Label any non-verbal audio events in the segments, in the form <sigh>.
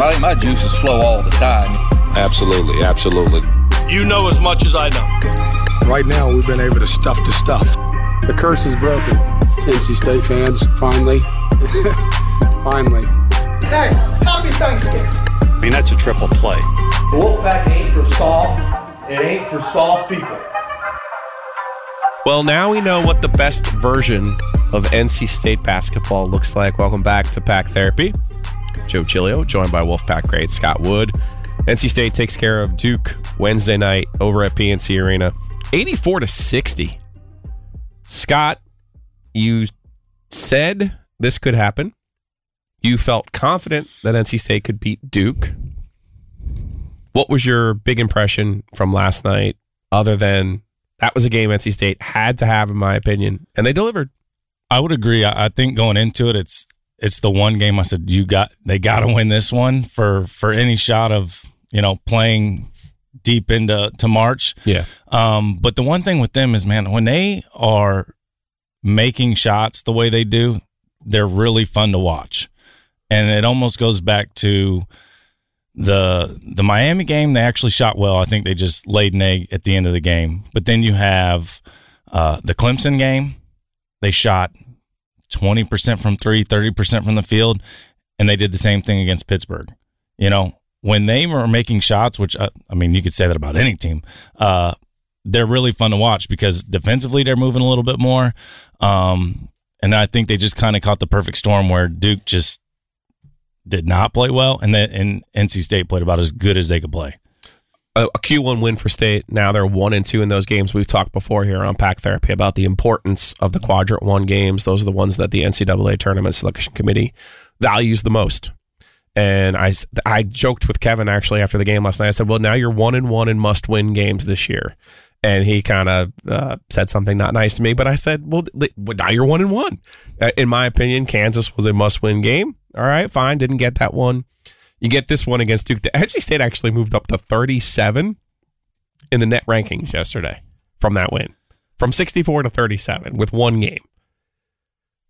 I think my juices flow all the time. Absolutely, absolutely. You know as much as I know. Right now, we've been able to stuff the stuff. The curse is broken. NC State fans, finally. <laughs> finally. Hey, happy Thanksgiving. I mean, that's a triple play. The Wolfpack ain't for soft. It ain't for soft people. Well, now we know what the best version of NC State basketball looks like. Welcome back to Pack Therapy. Joe Giglio, joined by Wolfpack great Scott Wood. NC State takes care of Duke Wednesday night over at PNC Arena, 84 to 60. Scott, you said this could happen. You felt confident that NC State could beat Duke. What was your big impression from last night, other than that was a game NC State had to have, in my opinion, and they delivered? I would agree. I think going into it, it's it's the one game I said you got they got to win this one for for any shot of you know playing deep into to March. Yeah. Um, but the one thing with them is, man, when they are making shots the way they do, they're really fun to watch, and it almost goes back to the the Miami game. They actually shot well. I think they just laid an egg at the end of the game. But then you have uh, the Clemson game. They shot 20% from three, 30% from the field. And they did the same thing against Pittsburgh. You know, when they were making shots, which uh, I mean, you could say that about any team, uh, they're really fun to watch because defensively they're moving a little bit more. Um, and I think they just kind of caught the perfect storm where Duke just did not play well, and then and NC State played about as good as they could play a, a Q1 win for state. Now they're one and two in those games. We've talked before here on Pack Therapy about the importance of the quadrant one games. Those are the ones that the NCAA tournament selection committee values the most. And I, I joked with Kevin actually after the game last night. I said, "Well, now you're one and one in must win games this year." And he kind of uh, said something not nice to me, but I said, "Well, now you're one and one." Uh, in my opinion, Kansas was a must win game. All right, fine, didn't get that one. You get this one against Duke. NC State actually moved up to 37 in the net rankings yesterday from that win, from 64 to 37 with one game.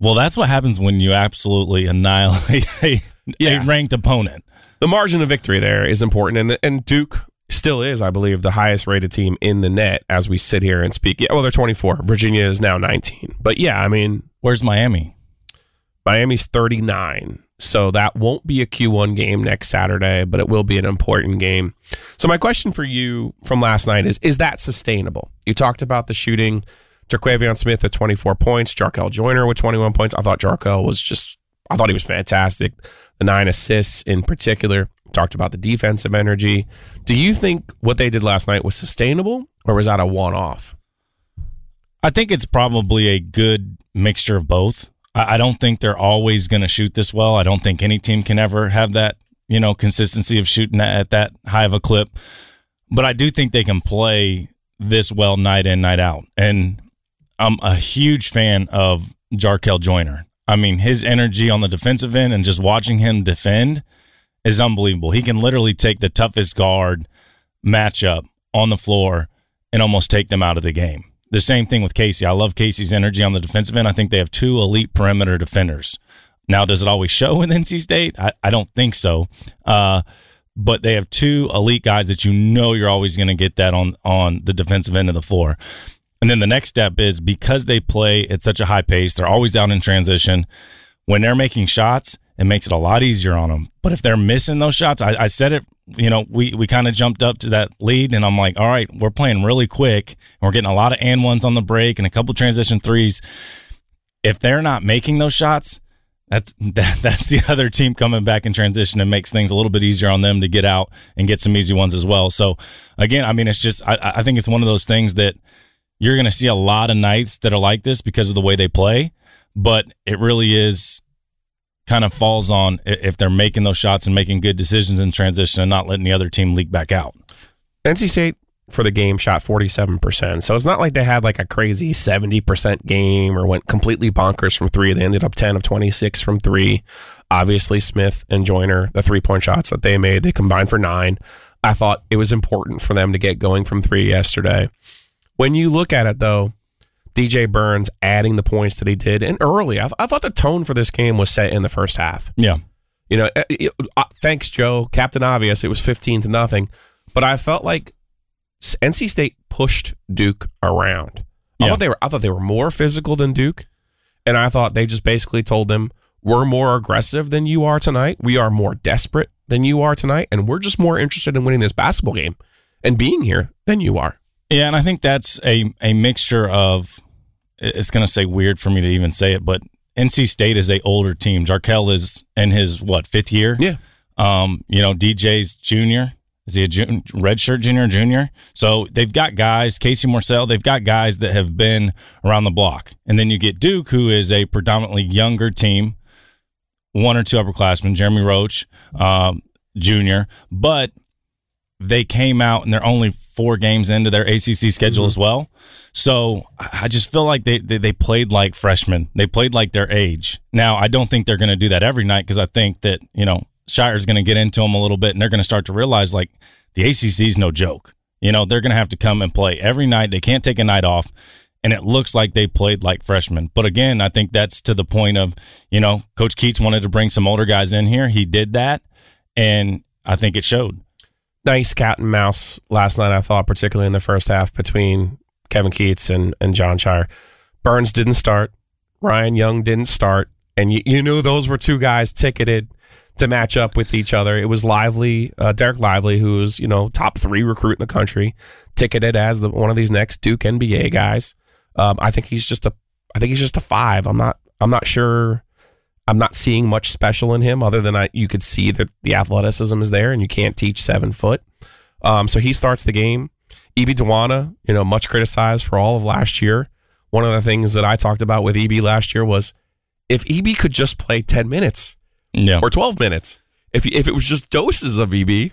Well, that's what happens when you absolutely annihilate <laughs> a, yeah. a ranked opponent. The margin of victory there is important, and and Duke still is, I believe, the highest rated team in the net as we sit here and speak. Yeah, well, they're 24. Virginia is now 19. But yeah, I mean, where's Miami? Miami's 39. So that won't be a Q1 game next Saturday, but it will be an important game. So my question for you from last night is is that sustainable? You talked about the shooting. Terquavion Smith at 24 points, Jarkel Joiner with 21 points. I thought Jarkel was just I thought he was fantastic. The nine assists in particular. Talked about the defensive energy. Do you think what they did last night was sustainable or was that a one off? I think it's probably a good mixture of both. I don't think they're always going to shoot this well. I don't think any team can ever have that, you know, consistency of shooting at that high of a clip. But I do think they can play this well night in, night out. And I'm a huge fan of Jarkel Joiner. I mean, his energy on the defensive end and just watching him defend is unbelievable. He can literally take the toughest guard matchup on the floor and almost take them out of the game. The same thing with Casey. I love Casey's energy on the defensive end. I think they have two elite perimeter defenders. Now, does it always show in <laughs> NC State? I, I don't think so. Uh, but they have two elite guys that you know you're always going to get that on on the defensive end of the floor. And then the next step is because they play at such a high pace, they're always out in transition. When they're making shots, it makes it a lot easier on them. But if they're missing those shots, I, I said it, you know, we, we kind of jumped up to that lead, and I'm like, all right, we're playing really quick, and we're getting a lot of and ones on the break and a couple transition threes. If they're not making those shots, that's <laughs> that, that's the other team coming back in transition and makes things a little bit easier on them to get out and get some easy ones as well. So again, I mean, it's just I, I think it's one of those things that you're going to see a lot of nights that are like this because of the way they play, but it really is kind of falls on if they're making those shots and making good decisions in transition and not letting the other team leak back out. NC State for the game shot 47%. So it's not like they had like a crazy 70% game or went completely bonkers from three. They ended up 10 of 26 from three. Obviously, Smith and Joiner, the three point shots that they made, they combined for nine. I thought it was important for them to get going from three yesterday. When you look at it, though, DJ Burns adding the points that he did, and early, I, th- I thought the tone for this game was set in the first half. Yeah. You know, it- uh, thanks, Joe. Captain Obvious. It was 15 to nothing. But I felt like NC State pushed Duke around. I Yeah. thought they were I thought they were more physical than Duke. And I thought they just basically told them, We're more aggressive than you are tonight. We are more desperate than you are tonight, and we're just more interested in winning this basketball game and being here than you are. Yeah, and I think that's a a mixture of. It's going to say weird for me to even say it, but NC State is a older team. Jarkel is in his what fifth year. Yeah. Um, you know, DJ's junior. Is he a jun- redshirt junior, or junior? So they've got guys, Casey Morsell, they've got guys that have been around the block. And then you get Duke, who is a predominantly younger team, one or two upperclassmen, Jeremy Roach, um, junior, but they came out and they're only four games into their ACC schedule mm-hmm. as well. So I I just feel like they, they, they played like freshmen. They played like their age. Now, I don't think they're going to do that every night because I think that, you know, Scheyer's going to get into them a little bit and they're going to start to realize like the ACC is no joke. You know, they're going to have to come and play every night. They can't take a night off. And it looks like they played like freshmen. But again, I think that's to the point of, you know, Coach Keatts wanted to bring some older guys in here. He did that. And I think it showed. Nice cat and mouse last night, I thought, particularly in the first half between Kevin Keatts and, and Jon Scheyer. Burns didn't start. Ryan Young didn't start. And you, you knew those were two guys ticketed to match up with each other. It was Lively, uh, Dereck Lively, who's, you know, top three recruit in the country, ticketed as the one of these next Duke NBA guys. Um, I think he's just a I think he's just a five. I'm not I'm not sure I'm not seeing much special in him other than I you could see that the athleticism is there and you can't teach seven foot. Um, so he starts the game. EB Dowuona, you know, much criticized for all of last year. One of the things that I talked about with EB last year was if EB could just play 10 minutes Yeah. or 12 minutes, if, if it was just doses of EB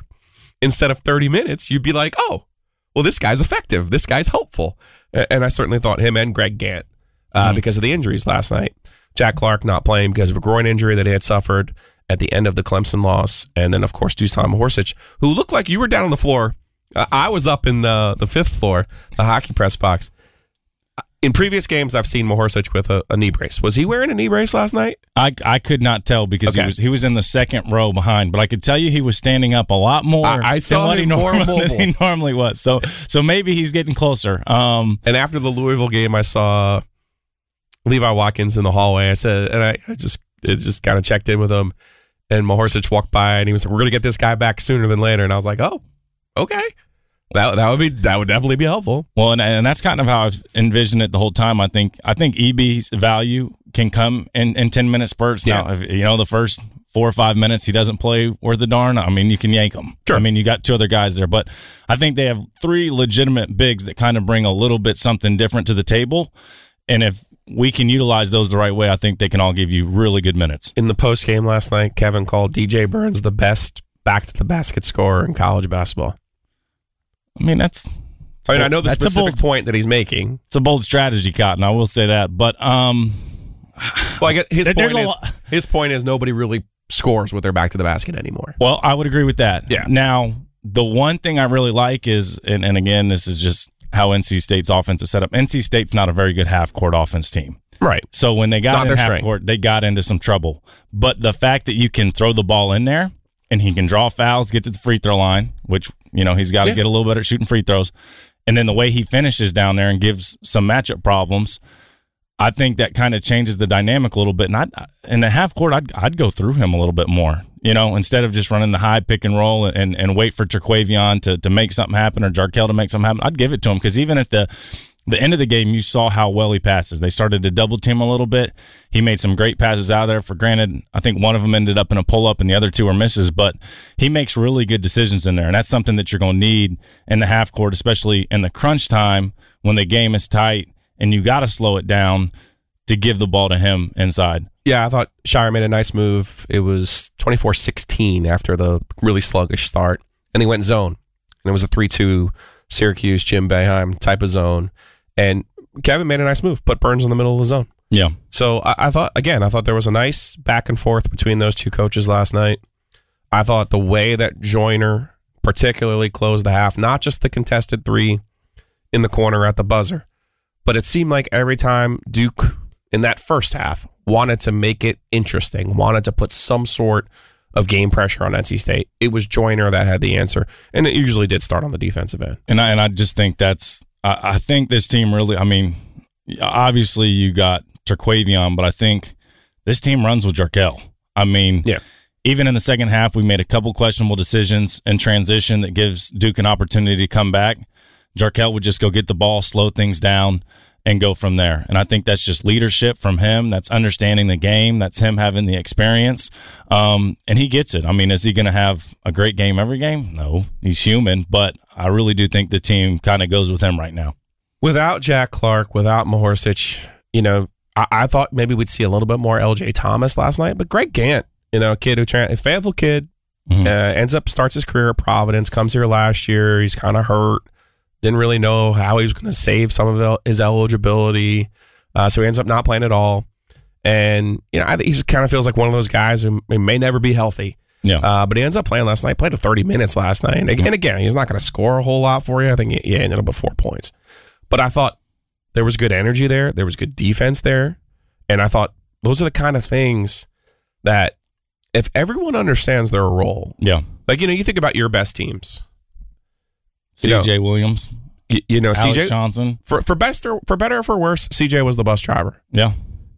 instead of 30 minutes, you'd be like, oh, well, this guy's effective. This guy's helpful. And I certainly thought him and Greg Gantt uh, because of the injuries last night. Jack Clark not playing because of a groin injury that he had suffered at the end of the Clemson loss. And then, of course, Dusan Horsich, who looked like you were down on the floor. I was up in the, the fifth floor, the hockey press box. In previous games, I've seen Mahorcic with a, a knee brace. Was he wearing a knee brace last night? I, I could not tell because Okay. he was he was in the second row behind, but I could tell you he was standing up a lot more. I- I than saw what he <laughs> mobile. he normally was. So so maybe he's getting closer. Um, And after the Louisville game, I saw Levi Watkins in the hallway. I said, and I, I just it just kind of checked in with him. And Mahorcic walked by, and he was like, "We're gonna get this guy back sooner than later." And I was like, "Oh, okay, that that would be that would definitely be helpful." well, and, and that's kind of how I've envisioned it the whole time. I think I think EB's value can come in, in ten minute spurts. Now, Yeah. if, you know the first four or five minutes he doesn't play worth a darn. I mean, you can yank him. Sure. I mean, you got two other guys there, but I think they have three legitimate bigs that kind of bring a little bit something different to the table. And if we can utilize those the right way, I think they can all give you really good minutes. In the post game last night, Kevin called DJ Burns the best back to the basket scorer in college basketball. I mean, that's I mean, I know the specific bold- point that he's making. it's a bold strategy, Cotton. I will say that, but um, Well, I guess his There- point is lot- <laughs> his point is nobody really scores with their back to the basket anymore. well, I would agree with that. Yeah. Now, the one thing I really like is, and, and again, this is just how NC State's offense is set up. NC State's not a very good half court offense team. Right. So when they got Not in half strength. court, they got into some trouble. But the fact that you can throw the ball in there and he can draw fouls, get to the free throw line, which you know he's got to Yeah. get a little better at shooting free throws, and then the way he finishes down there and gives some matchup problems, I think that kind of changes the dynamic a little bit. And I'd, in the half court, I'd, I'd go through him a little bit more. You know, instead of just running the high pick and roll and, and wait for Terquavion to, to make something happen or Jarkel to make something happen, I'd give it to him because even at the the end of the game, you saw how well he passes. They started to double team a little bit. He made some great passes out there. For granted, I think one of them ended up in a pull up and the other two were misses, but he makes really good decisions in there. And that's something that you're going to need in the half court, especially in the crunch time when the game is tight and you got to slow it down to give the ball to him inside. Yeah, I thought Scheyer made a nice move. It was 24-16 after the really sluggish start, and he went zone, and it was a three-two Syracuse Jim Boeheim type of zone, and Kevin made a nice move, put Burns in the middle of the zone. Yeah. So I, I thought again, I thought there was a nice back and forth between those two coaches last night. I thought the way that Joiner particularly closed the half, not just the contested three in the corner at the buzzer, but it seemed like every time Duke in that first half wanted to make it interesting, wanted to put some sort of game pressure on NC State, it was Joiner that had the answer, and it usually did start on the defensive end. And I and I just think that's I, I think this team really. I mean, obviously you got Terquavion, but I think this team runs with Jarkel. I mean, Yeah. even in the second half, we made a couple questionable decisions in transition that gives Duke an opportunity to come back. Jarkel would just go get the ball, slow things down, and go from there. And I think that's just leadership from him. That's understanding the game. That's him having the experience. Um, and he gets it. I mean, is he going to have a great game every game? No, he's human, but I really do think the team kind of goes with him right now. without Jack Clark, without Mahorcic, you know, I, I thought maybe we'd see a little bit more LJ Thomas last night, but Greg Gantt, you know, a kid who tra- a Fayetteville kid, Mhm. uh, ends up starts his career at Providence, comes here last year. He's kind of hurt, didn't really know how he was going to save some of his eligibility, uh, so he ends up not playing at all. And you know, I think he kind of feels like one of those guys who may- may never be healthy. Yeah. Uh, but he ends up playing last night. Played to 30 minutes last night, and, and again, he's not going to score a whole lot for you. I think he, he ended up with four points. But I thought there was good energy there. There was good defense there, and I thought those are the kind of things that if everyone understands their role, yeah. like you know, you think about your best teams. CJ Williams, You, you know, Alex CJ Johnson. for for best or for better or for worse, CJ was the bus driver. Yeah.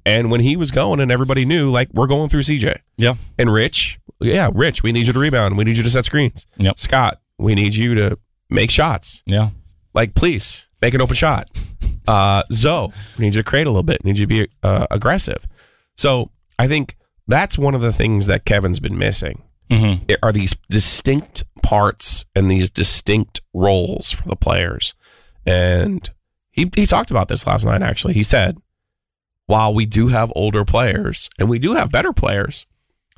And when he was going, and everybody knew, like we're going through CJ Yeah. and Rich. Yeah, Rich, we need you to rebound. We need you to set screens. Yep. Scott, we need you to make shots. Yeah. Like, please make an open shot. <laughs> Uh, Zoe, we need you to create a little bit. We need you to be uh, aggressive. So I think that's one of the things that Kevin's been missing. Mm-hmm. Are these distinct parts and these distinct roles for the players. And he, he talked about this last night, actually. He said, while we do have older players and we do have better players,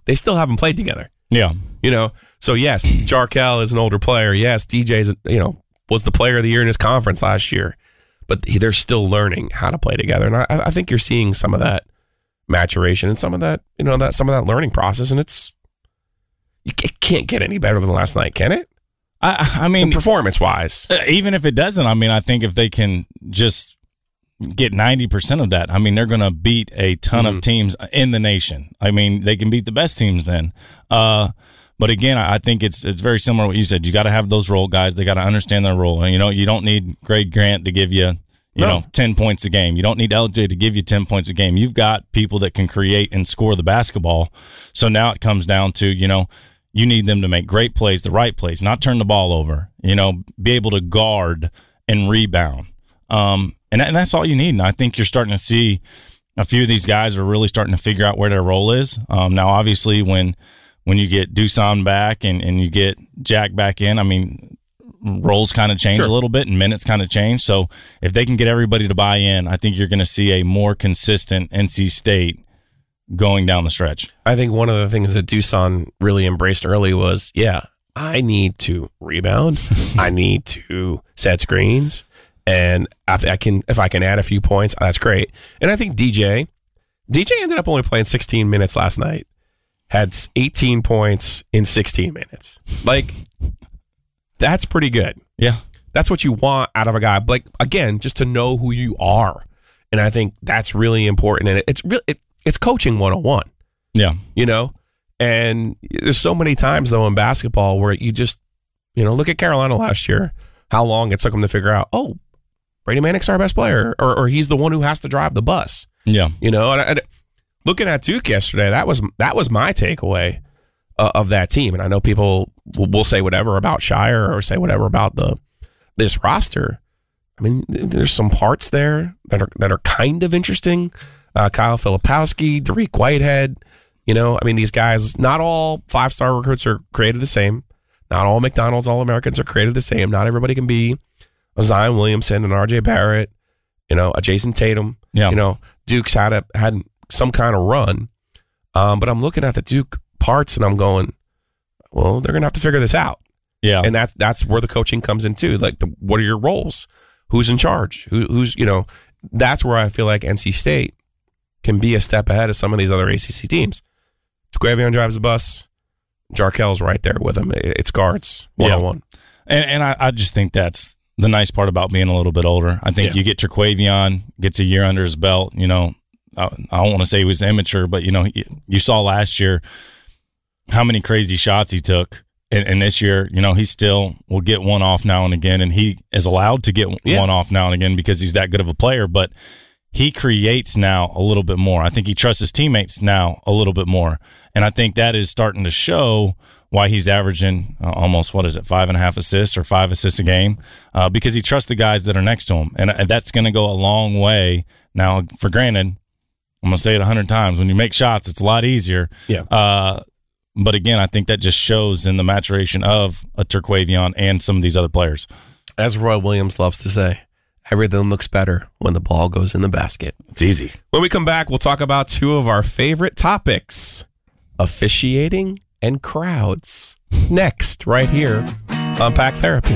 they still haven't played together. Yeah. You know, so yes, <clears throat> Jarkel is an older player. Yes, DJ's you know was the player of the year in his conference last year, but they're still learning how to play together, and I, I think you're seeing some of that maturation and some of that you know that some of that learning process, and it's you can't get any better than last night, can it? I, I mean, performance wise, Uh, even if it doesn't, I mean, I think if they can just get 90% of that, I mean, they're going to beat a ton Mm-hmm. of teams in the nation. I mean, they can beat the best teams then. Uh, but again, I I think it's it's very similar to what you said. You got to have those role guys. They got to understand their role. And, you know, you don't need Greg Grant to give you, you No. know, 10 points a game. You don't need LJ to give you 10 points a game. You've got people that can create and score the basketball. So now it comes down to, you know, you need them to make great plays, the right plays, not turn the ball over, you know, be able to guard and rebound. Um, and, and that's all you need. And I think you're starting to see a few of these guys are really starting to figure out where their role is. Um, now, obviously, when when you get Dusan back and, and you get Jack back in, I mean, roles kind of change Sure. a little bit and minutes kind of change. So if they can get everybody to buy in, I think you're going to see a more consistent NC State going down the stretch. I think one of the things that Dusan really embraced early was, yeah, I need to rebound. <laughs> I need to set screens. And if I can, if I can add a few points, that's great. And I think DJ, DJ ended up only playing 16 minutes last night. Had 18 points in 16 minutes. Like, that's pretty good. Yeah. That's what you want out of a guy. Like again, just to know who you are, and I think that's really important. And it's really It, it's coaching 101 Yeah. you know? And there's so many times though in basketball where you just you know look at carolina last year how long it took them to figure out oh Brady Manek's our best player or, or he's the one who has to drive the bus. Yeah. you know? And, and looking at duke yesterday that was that was my takeaway uh, of that team. And i know people will, will say whatever about Scheyer or say whatever about the this roster. I mean there's some parts there that are that are kind of interesting uh, Kyle Filipowski, Dariq Whitehead. You know, I mean, these guys, not all five star recruits are created the same. Not all McDonald's All Americans are created the same. Not everybody can be a Zion Williamson and RJ Barrett, you know, a Jayson Tatum. Yeah. You know, Duke's had a, had some kind of run. Um, but I'm looking at the Duke parts and I'm going, well, they're gonna have to figure this out. Yeah. And that's that's where the coaching comes in too. Like, the, what are your roles? Who's in charge? Who, who's you know? That's where I feel like NC State can be a step ahead of some of these other ACC teams. Quavion drives the bus. Jarkel's right there with him. It's guards one on one. And, and I, I just think that's the nice part about being a little bit older. I think Yeah. you get Terquavion, gets a year under his belt. You know, I, I don't want to say he was immature, but you know, you, you saw last year how many crazy shots he took. And, and this year, you know, he still will get one off now and again, and he is allowed to get Yeah. one off now and again because he's that good of a player. But he creates now a little bit more. I think he trusts his teammates now a little bit more, and I think that is starting to show why he's averaging uh, almost what is it five and a half assists or five assists a game uh, because he trusts the guys that are next to him, and, and that's going to go a long way. Now, for granted, I'm going to say it a hundred times: when you make shots, it's a lot easier. Yeah. Uh, but again, I think that just shows in the maturation of a Terquavion and some of these other players. As Roy Williams loves to say, everything looks better when the ball goes in the basket. It's easy. When we come back, we'll talk about two of our favorite topics officiating and crowds. Next, right here on Pack Therapy.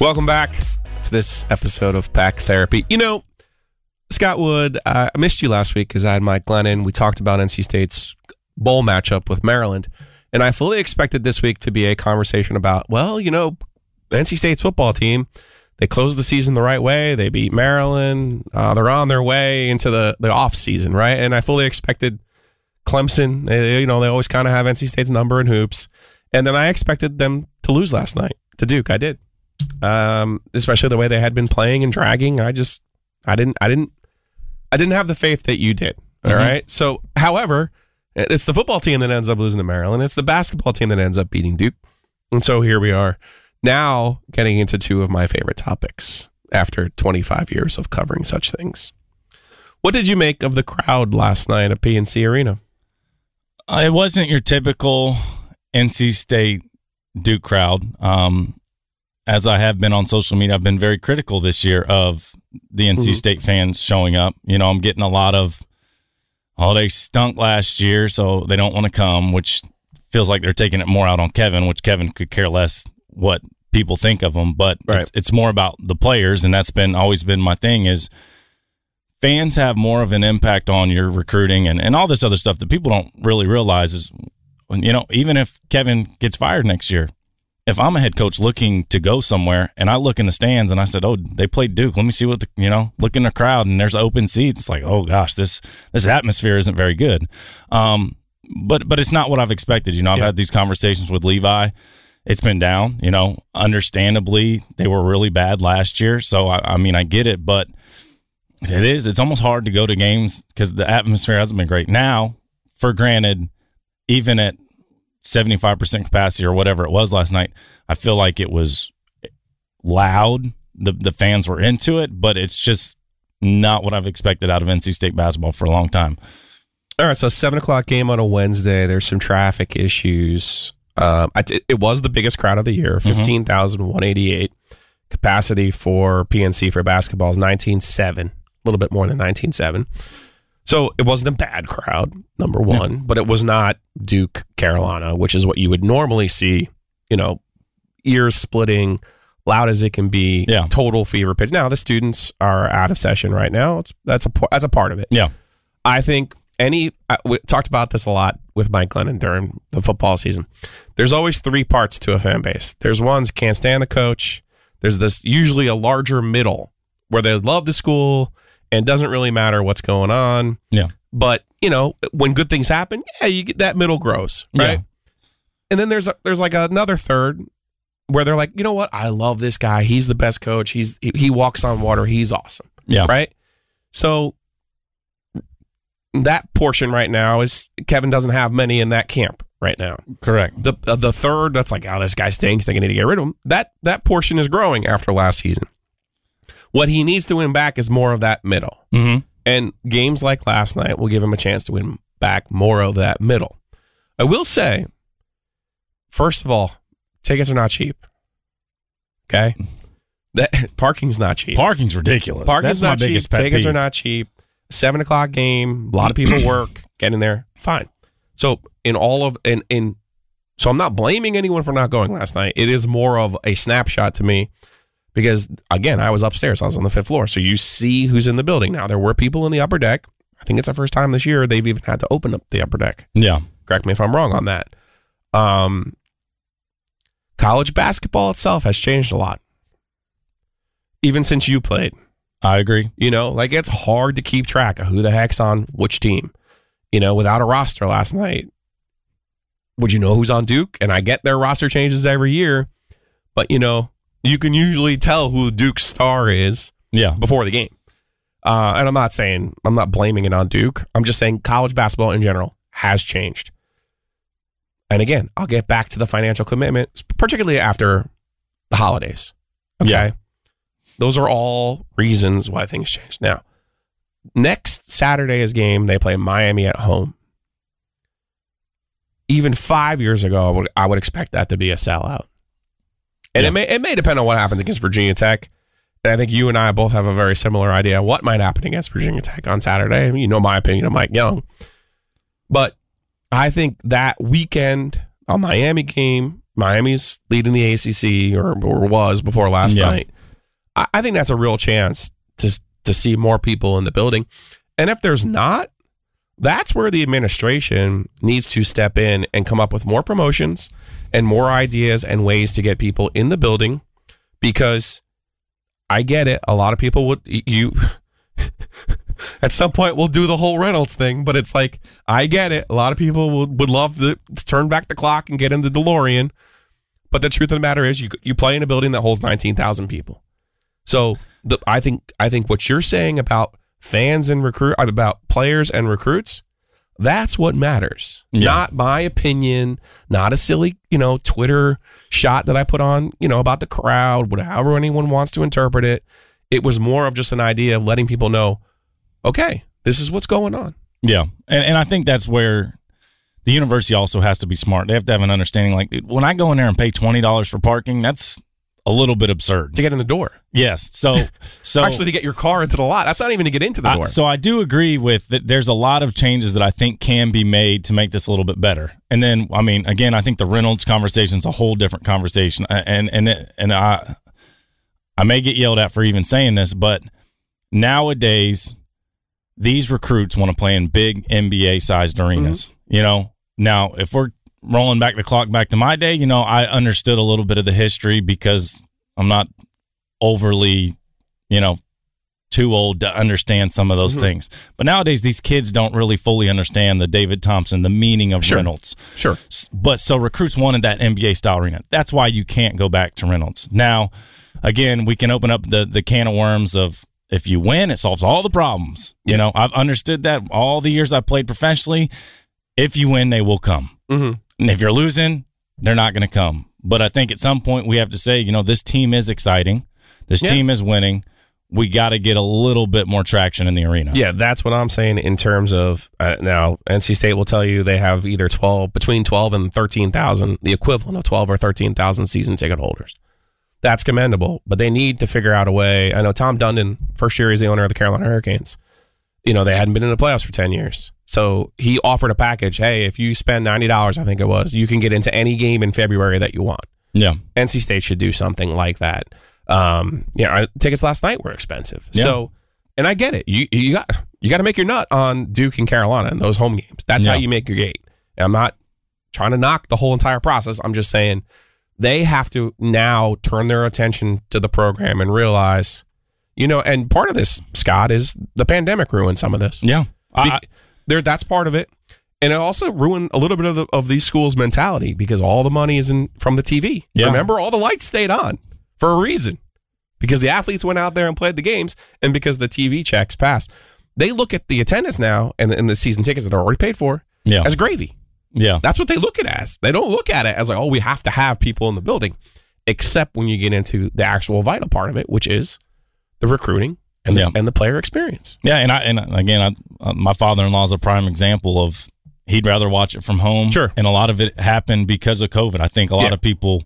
Welcome back to this episode of Pack Therapy. You know, Scott Wood, I missed you last week because I had Mike Glennon. We talked about NC State's bowl matchup with Maryland. And I fully expected this week to be a conversation about, well, you know, NC State's football team, they closed the season the right way. They beat Maryland. Uh, they're on their way into the, the off season, right? And I fully expected Clemson, they, you know, they always kind of have NC State's number in hoops. And then I expected them to lose last night to Duke. I did um, especially the way they had been playing and dragging. I just, I didn't, I didn't, I didn't have the faith that you did. All right. Mhm. So, however, it's the football team that ends up losing to Maryland. It's the basketball team that ends up beating Duke. And so here we are now getting into two of my favorite topics after 25 years of covering such things. What did you make of the crowd last night at PNC Arena? Uh, It wasn't your typical NC State Duke crowd. Um, as I have been on social media, I've been very critical this year of the NC Mhm. State fans showing up. You know, I'm getting a lot of, oh, they stunk last year, so they don't want to come, which feels like they're taking it more out on Kevin, which Kevin could care less what people think of him. But Right. it's, it's more about the players, and that's been always been my thing is fans have more of an impact on your recruiting and, and all this other stuff that people don't really realize is you know even if kevin gets fired next year if i'm a head coach looking to go somewhere and i look in the stands and i said oh they played duke let me see what the you know look in the crowd and there's open seats it's like oh gosh this this atmosphere isn't very good um but but it's not what i've expected you know i've Yeah. had these conversations with levi it's been down you know understandably they were really bad last year so i, I mean i get it but it is. It's almost hard to go to games because the atmosphere hasn't been great. Now, for granted, even at 75% capacity or whatever it was last night, I feel like it was loud. The, the fans were into it, but it's just not what I've expected out of NC State basketball for a long time. All right, so seven o'clock game on a Wednesday. There's some traffic issues. Um, I, it was the biggest crowd of the year, Mm-hmm. 15,188. Capacity for PNC for basketball is 19.7, a little bit more than 19.7. So it wasn't a bad crowd, number one, but it was not Duke, Carolina, which is what you would normally see, you know, ears splitting, loud as it can be. Yeah. total fever pitch. Now the students are out of session right now. It's that's a that's a part of it. Yeah. I think any I, we talked about this a lot with Mike Glennon during the football season. There's always three parts to a fan base. There's ones can't stand the coach. There's this usually a larger middle where they love the school and doesn't really matter what's going on. Yeah. But you know when good things happen, yeah, you get that middle grows right. Yeah. And then there's a, there's like another third where they're like, you know what, I love this guy. He's the best coach. He's he, he walks on water. He's awesome Yeah. right? So that portion right now is Kevin doesn't have many in that camp right now. Correct. The uh, the third that's like, oh, this guy stinks. They need to get rid of him. That that portion is growing after last season. What he needs to win back is more of that middle, Mm-hmm. and games like last night will give him a chance to win back more of that middle. I will say, first of all, tickets are not cheap. Okay, that <laughs> parking's not cheap. Parking's ridiculous. Parking's That's my not cheap. biggest pet Tickets are not cheap. Seven o'clock game. A lot of people <clears throat> work. Get in there. Fine. So in all of in in so I'm not blaming anyone for not going last night. It is more of a snapshot to me because again, I was upstairs. I was on the fifth floor. So you see who's in the building now. There were people in the upper deck. I think it's the first time this year they've even had to open up the upper deck. Yeah. Correct me if I'm wrong on that. Um, college basketball itself has changed a lot, even since you played. I agree. You know, like it's hard to keep track of who the heck's on which team. You know, without a roster last night, would you know who's on Duke? And I get their roster changes every year, but you know, you can usually tell who Duke's star is Yeah. before the game. Uh, and I'm not saying I'm not blaming it on Duke. I'm just saying college basketball in general has changed. And again, I'll get back to the financial commitment, particularly after the holidays. Okay. Yeah. Those are all reasons why things changed. Now, next Saturday's game, they play Miami at home. Even five years ago, I would, I would expect that to be a sellout. And Yeah. it may it may depend on what happens against Virginia Tech. And I think you and I both have a very similar idea what might happen against Virginia Tech on Saturday. I mean, you know my opinion of Mike Young. But I think that weekend, a Miami game, Miami's leading the ACC or, or was before last Yeah. night. I, I think that's a real chance to to see more people in the building. And if there's not, that's where the administration needs to step in and come up with more promotions and more ideas and ways to get people in the building because I get it. A lot of people would you <laughs> at some point we'll do the whole Reynolds thing, but it's like I get it. A lot of people would, would love to, turn back the clock and get in the DeLorean. But the truth of the matter is you you play in a building that holds 19,000 people. So the, I think I think what you're saying about fans and recruit about players and recruits, that's what matters. Yeah. Not my opinion, not a silly, you know, Twitter shot that I put on, you know, about the crowd, whatever anyone wants to interpret it. It was more of just an idea of letting people know, okay, this is what's going on. Yeah, and and I think that's where the university also has to be smart. They have to have an understanding. Like when I go in there and pay twenty dollars for parking, that's a little bit absurd. To get in the door. Yes. So <laughs> so Actually to get your car into the lot. That's not even to get into the I- door. so I do agree with that. There's a lot of changes that I think can be made to make this a little bit better. And then, I mean, again, I think the Reynolds conversation is a whole different conversation. And and and I I may get yelled at for even saying this, but nowadays these recruits want to play in big NBA sized arenas. Mm-hmm. You know, now if we're rolling back the clock back to my day, you know, I understood a little bit of the history because I'm not overly, you know, too old to understand some of those Mhm. things. But nowadays, these kids don't really fully understand the David Thompson, the meaning of Sure. Reynolds. Sure. But so recruits wanted that NBA style arena. That's why you can't go back to Reynolds. Now, again, we can open up the, the can of worms of if you win, it solves all the problems. You know, I've understood that all the years I've played professionally. If you win, they will come. Mhm. And if you're losing, they're not going to come. But I think at some point we have to say, you know, this team is exciting. This Yeah. team is winning. We got to get a little bit more traction in the arena. Yeah, that's what I'm saying in terms of uh, now. NC State will tell you they have either 12 between 12 and 13,000, the equivalent of 12 or 13,000 season ticket holders. That's commendable, but they need to figure out a way. I know Tom Dundon, first year he's the owner of the Carolina Hurricanes. You know they hadn't been in the playoffs for 10 years, so he offered a package. Hey, if you spend ninety dollars, I think it was, you can get into any game in February that you want. Yeah. NC State should do something like that. Um, you know, tickets last night were expensive. Yeah. So, and I get it. You you got you got to make your nut on Duke and Carolina in those home games. That's how you make your gate. And I'm not trying to knock the whole entire process. I'm just saying they have to now turn their attention to the program and realize, you know, and part of this, Scott, is the pandemic ruined some of this. Yeah. I, Bec- there, that's part of it, and it also ruined a little bit of the, of these schools' mentality because all the money is in from the TV. Yeah. Remember, all the lights stayed on for a reason because the athletes went out there and played the games, and because the TV checks passed. They look at the attendance now and, and the season tickets that are already paid for yeah. as gravy. yeah. That's what they look at as. They don't look at it as like, oh, we have to have people in the building, except when you get into the actual vital part of it, which is the recruiting and the, Yeah. and the player experience. Yeah, and I and again, I, uh, my father-in-law is a prime example of he'd rather watch it from home. Sure. and a lot of it happened because of COVID. I think a lot Yeah. of people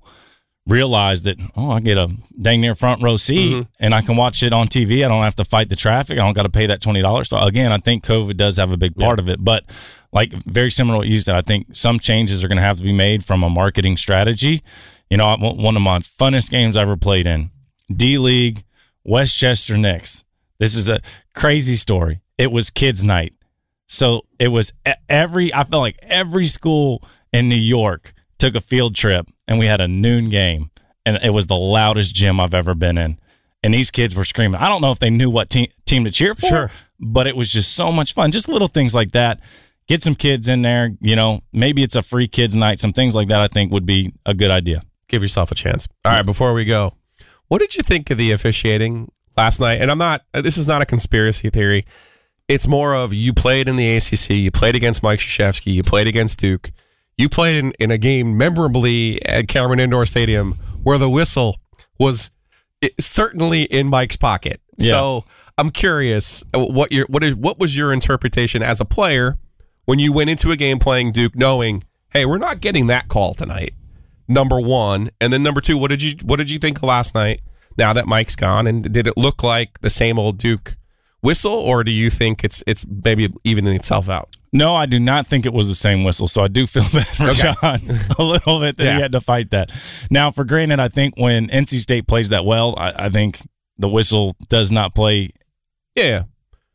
realized that oh, I get a dang near front row seat Mm-hmm. and I can watch it on TV. I don't have to fight the traffic. I don't got to pay that twenty dollars. So again, I think COVID does have a big part of it, but like very similar to what you said, I think some changes are going to have to be made from a marketing strategy. You know, one of my funnest games I ever played in D League, Westchester Knicks. This is a crazy story. It was kids' night. So it was every, I felt like every school in New York took a field trip and we had a noon game. And it was the loudest gym I've ever been in. And these kids were screaming. I don't know if they knew what team, team to cheer for, Sure. but it was just so much fun. Just little things like that. Get some kids in there. You know, maybe it's a free kids' night. Some things like that I think would be a good idea. give yourself a chance. All right, before we go, what did you think of the officiating last night? And I'm not. This is not a conspiracy theory. It's more of you played in the ACC, you played against Mike Krzyzewski, you played against Duke, you played in, in a game memorably at Cameron Indoor Stadium where the whistle was certainly in Mike's pocket. Yeah. So I'm curious uh, what your what is what was your interpretation as a player when you went into a game playing Duke, knowing, hey, we're not getting that call tonight number one, and then number two, what did you what did you think of last night? Now that Mike's gone, and did it look like the same old Duke whistle, or do you think it's it's maybe evening itself out? No, I do not think it was the same whistle. So I do feel <laughs> bad for Okay. Sean a little bit that Yeah. he had to fight that. Now, for granted, I think when NC State plays that well, I, I think the whistle does not play Yeah,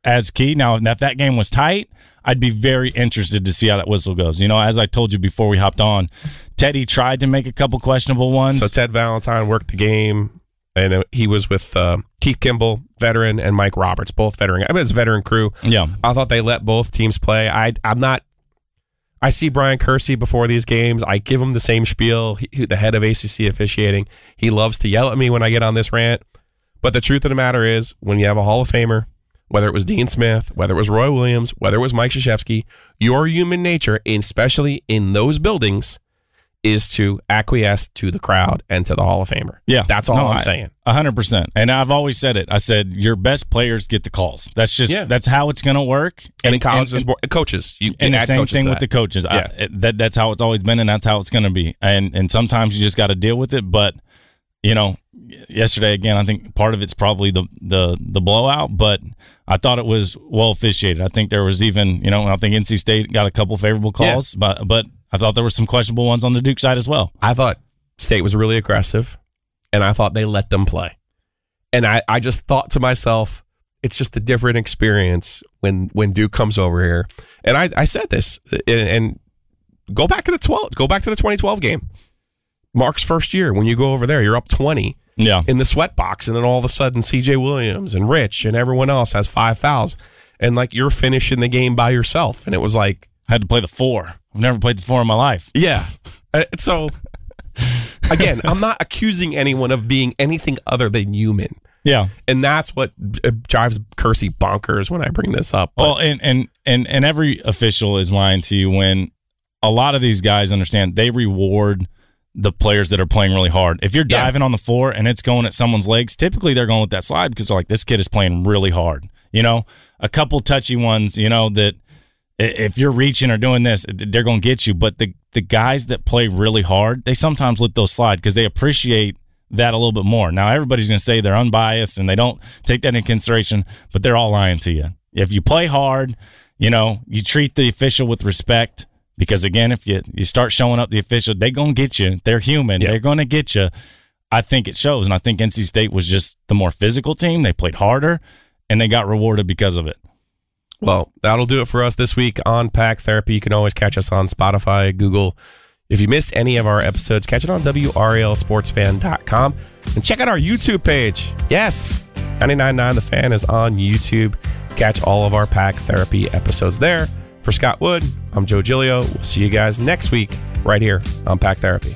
as key. Now, if that game was tight, I'd be very interested to see how that whistle goes. You know, as I told you before we hopped on, Teddy tried to make a couple questionable ones. So Ted Valentine worked the game, and uh, he was with uh, Keith Kimball, veteran, and Mike Roberts, both veteran. I mean, it's a veteran crew. yeah. I thought they let both teams play. I I'm not. I see Bryan Kersey before these games. I give him the same spiel. He, he- the head of ACC officiating. He loves to yell at me when I get on this rant. But the truth of the matter is, when you have a Hall of Famer, whether it was Dean Smith, whether it was Roy Williams, whether it was Mike Krzyzewski, your human nature, especially in those buildings, is to acquiesce to the crowd and to the Hall of Famer. Yeah, that's all No, I'm I- saying. A hundred percent. And I've always said it. I said your best players get the calls. That's just Yeah. that's how it's going to work. And in college, more coaches. You and the same thing with the coaches. Yeah. it- that that's how it's always been, and that's how it's going to be. And and sometimes you just got to deal with it. But you know, yesterday again, I think part of it's probably the the the blowout. But I thought it was well officiated. I think there was even you know I think NC State got a couple favorable Yeah. calls, but but I thought there were some questionable ones on the Duke side as well. I thought State was really aggressive, and I thought they let them play. And I, I just thought to myself, it's just a different experience when when Duke comes over here. And I, I said this, and, and go back to the 12, go back to the 2012 game. Mark's first year, when you go over there, you're up 20 Yeah, in the sweat box, and then all of a sudden, CJ Williams and Rich and everyone else has five fouls. And like you're finishing the game by yourself. And it was like, I had to play the four. I've never played the four in my life. Yeah. Uh, so again, I'm not accusing anyone of being anything other than human. Yeah. And that's what uh, drives Kersey bonkers when I bring this up. But Well, and, and and and every official is lying to you when a lot of these guys understand they reward the players that are playing really hard. If you're Yeah. diving on the floor and it's going at someone's legs, typically they're going with that slide because they're like, this kid is playing really hard. You know, a couple touchy ones, you know, that if you're reaching or doing this, they're going to get you. But the the guys that play really hard, they sometimes let those slide because they appreciate that a little bit more. Now everybody's going to say they're unbiased and they don't take that into consideration, but they're all lying to you. If you play hard, you know, you treat the official with respect, Because again, if you you start showing up the official, they're gonna get you. They're human. Yeah. They're gonna get you. I think it shows, and I think NC State was just the more physical team. They played harder, and they got rewarded because of it. Well, that'll do it for us this week on Pack Therapy. You can always catch us on Spotify, Google. If you missed any of our episodes, catch it on WRALSportsFan.com and check out our YouTube page. Yes, 999 The Fan is on YouTube. Catch all of our Pack Therapy episodes there. For Scott Wood, I'm Joe Giglio. We'll see you guys next week right here on Pack Therapy.